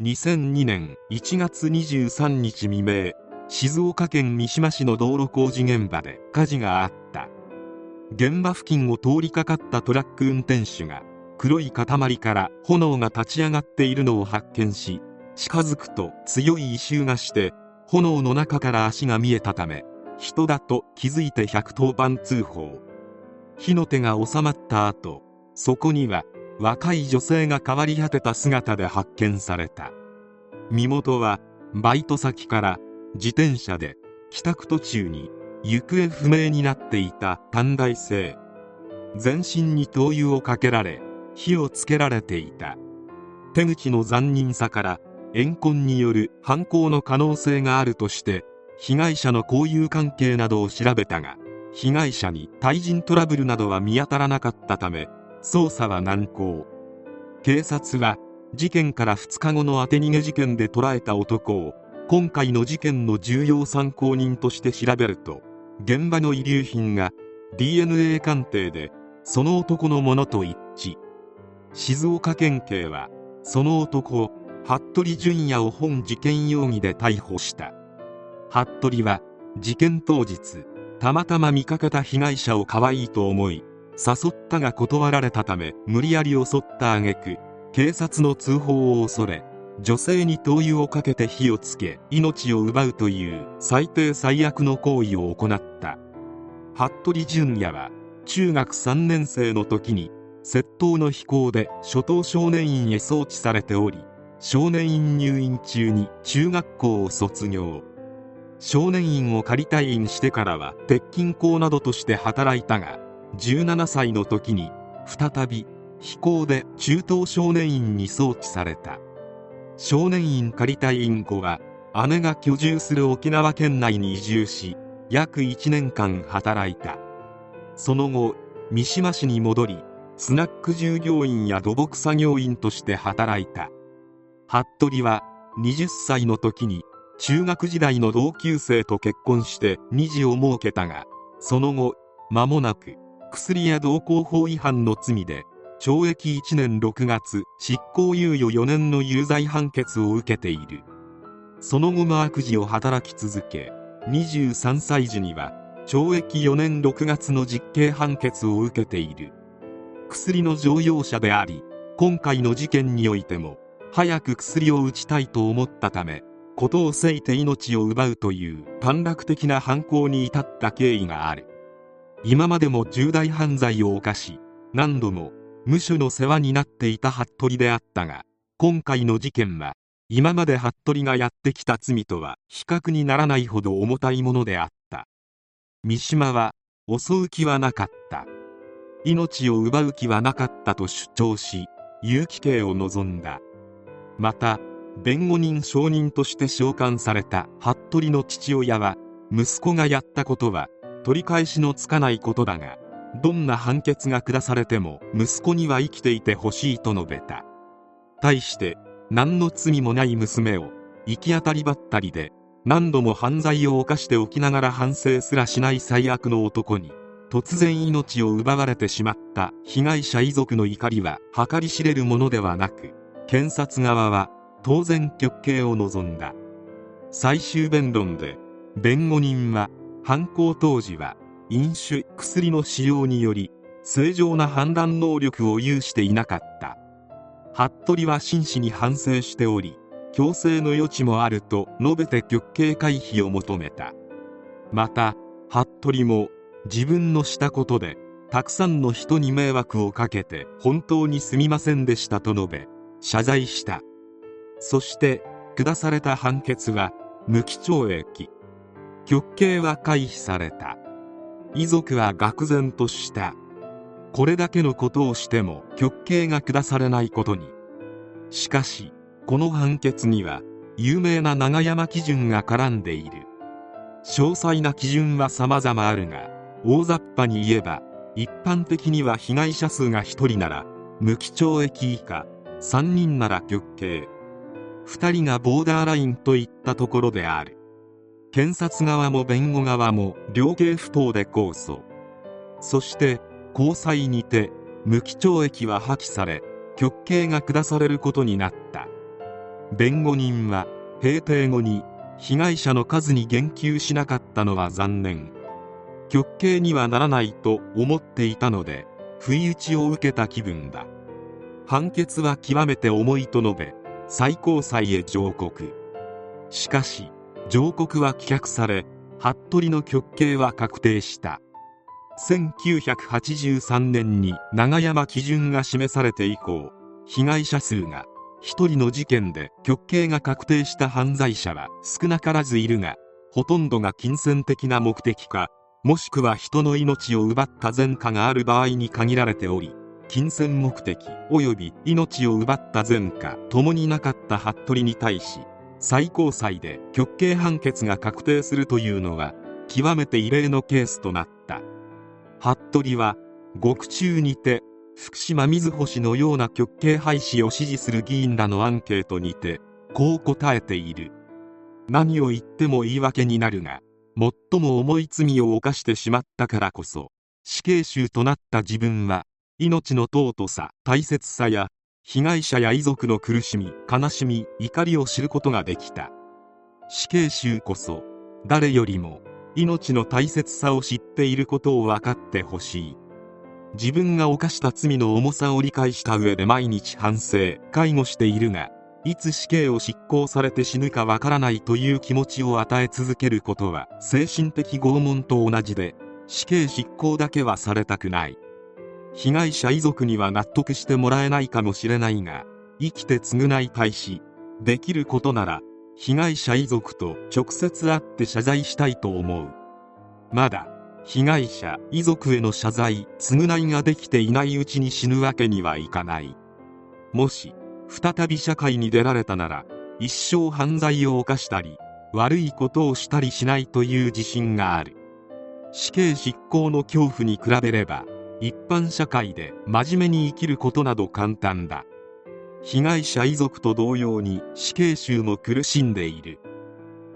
2002年1月23日未明静岡県三島市の道路工事現場で火事があった。現場付近を通りかかったトラック運転手が黒い塊から炎が立ち上がっているのを発見し近づくと強い異臭がして炎の中から足が見えたため人だと気づいて110番通報。火の手が収まった後そこには若い女性が変わり果てた姿で発見された。身元はバイト先から自転車で帰宅途中に行方不明になっていた短大生。全身に灯油をかけられ火をつけられていた。手口の残忍さから怨恨による犯行の可能性があるとして被害者の交友関係などを調べたが被害者に対人トラブルなどは見当たらなかったため捜査は難航。警察は事件から2日後の当て逃げ事件で捕らえた男を今回の事件の重要参考人として調べると現場の遺留品が DNA 鑑定でその男のものと一致。静岡県警はその男服部淳也を本事件容疑で逮捕した。服部は事件当日たまたま見かけた被害者を可愛いと思い誘ったが断られたため無理やり襲った挙句警察の通報を恐れ女性に灯油をかけて火をつけ命を奪うという最低最悪の行為を行った。服部淳也は中学3年生の時に窃盗の非行で初等少年院へ送致されており少年院入院中に中学校を卒業。少年院を仮退院してからは鉄筋工などとして働いたが17歳の時に再び非行で中等少年院に送致された。少年院仮退院後は姉が居住する沖縄県内に移住し約1年間働いた。その後三島市に戻りスナック従業員や土木作業員として働いた。服部は20歳の時に中学時代の同級生と結婚して2児を設けたがその後間もなく薬や道交法違反の罪で懲役1年6月執行猶予4年の有罪判決を受けている。その後も悪事を働き続け23歳時には懲役4年6月の実刑判決を受けている。薬の常用者であり今回の事件においても早く薬を打ちたいと思ったため事をせいて命を奪うという短絡的な犯行に至った経緯がある。今までも重大犯罪を犯し何度も無所の世話になっていた服部であったが今回の事件は今まで服部がやってきた罪とは比較にならないほど重たいものであった。三島は襲う気はなかった。命を奪う気はなかったと主張し有期刑を望んだ。また弁護人証人として召喚された服部の父親は息子がやったことは取り返しのつかないことだがどんな判決が下されても息子には生きていてほしいと述べた。対して何の罪もない娘を行き当たりばったりで何度も犯罪を犯しておきながら反省すらしない最悪の男に突然命を奪われてしまった被害者遺族の怒りは計り知れるものではなく検察側は当然極刑を望んだ。最終弁論で弁護人は犯行当時は飲酒薬の使用により正常な判断能力を有していなかった。服部は真摯に反省しており強制の余地もあると述べて極刑回避を求めた。また服部も自分のしたことでたくさんの人に迷惑をかけて本当にすみませんでしたと述べ謝罪した。そして下された判決は無期懲役。極刑は回避された。遺族は愕然とした。これだけのことをしても極刑が下されないことに。しかしこの判決には有名な永山基準が絡んでいる。詳細な基準は様々あるが大雑把に言えば一般的には被害者数が1人なら無期懲役以下3人なら極刑。2人がボーダーラインといったところである。検察側も弁護側も量刑不当で控訴。そして高裁にて無期懲役は破棄され極刑が下されることになった。弁護人は閉廷後に被害者の数に言及しなかったのは残念。極刑にはならないと思っていたので不意打ちを受けた気分だ。判決は極めて重いと述べ最高裁へ上告。しかし上告は棄却され服部の極刑は確定した。1983年に永山基準が示されて以降被害者数が1人の事件で極刑が確定した犯罪者は少なからずいるがほとんどが金銭的な目的かもしくは人の命を奪った前科がある場合に限られており金銭目的及び命を奪った前科ともになかった服部に対し最高裁で極刑判決が確定するというのは極めて異例のケースとなった。服部は獄中にて福島瑞穂氏のような極刑廃止を支持する議員らのアンケートにてこう答えている。何を言っても言い訳になるが最も重い罪を犯してしまったからこそ死刑囚となった自分は命の尊さ大切さや被害者や遺族の苦しみ悲しみ怒りを知ることができた。死刑囚こそ誰よりも命の大切さを知っていることを分かってほしい。自分が犯した罪の重さを理解した上で毎日反省介護しているがいつ死刑を執行されて死ぬかわからないという気持ちを与え続けることは精神的拷問と同じで死刑執行だけはされたくない。被害者遺族には納得してもらえないかもしれないが生きて償いたいしできることなら被害者遺族と直接会って謝罪したいと思う。まだ被害者遺族への謝罪償いができていないうちに死ぬわけにはいかない。もし再び社会に出られたなら一生犯罪を犯したり悪いことをしたりしないという自信がある。死刑執行の恐怖に比べれば一般社会で真面目に生きることなど簡単だ。被害者遺族と同様に死刑囚も苦しんでいる。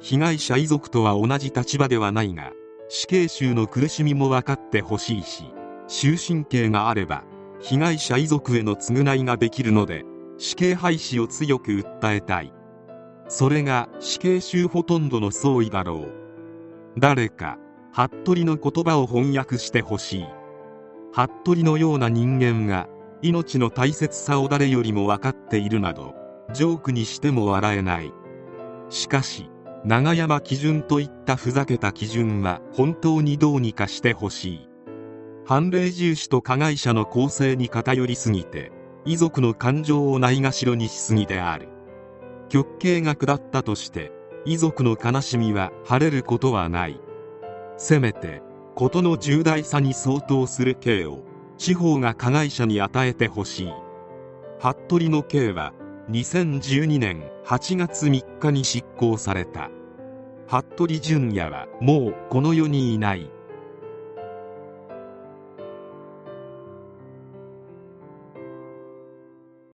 被害者遺族とは同じ立場ではないが死刑囚の苦しみも分かってほしいし終身刑があれば被害者遺族への償いができるので死刑廃止を強く訴えたい。それが死刑囚ほとんどの総意だろう。誰か服部の言葉を翻訳してほしい。服部のような人間が命の大切さを誰よりも分かっているなどジョークにしても笑えない。しかし長山基準といったふざけた基準は本当にどうにかしてほしい。判例重視と加害者の構成に偏りすぎて遺族の感情をないがしろにしすぎである。極刑が下ったとして遺族の悲しみは晴れることはない。せめて事の重大さに相当する刑を司法が加害者に与えてほしい。服部の刑は2012年8月3日に執行された。服部淳也はもうこの世にいない。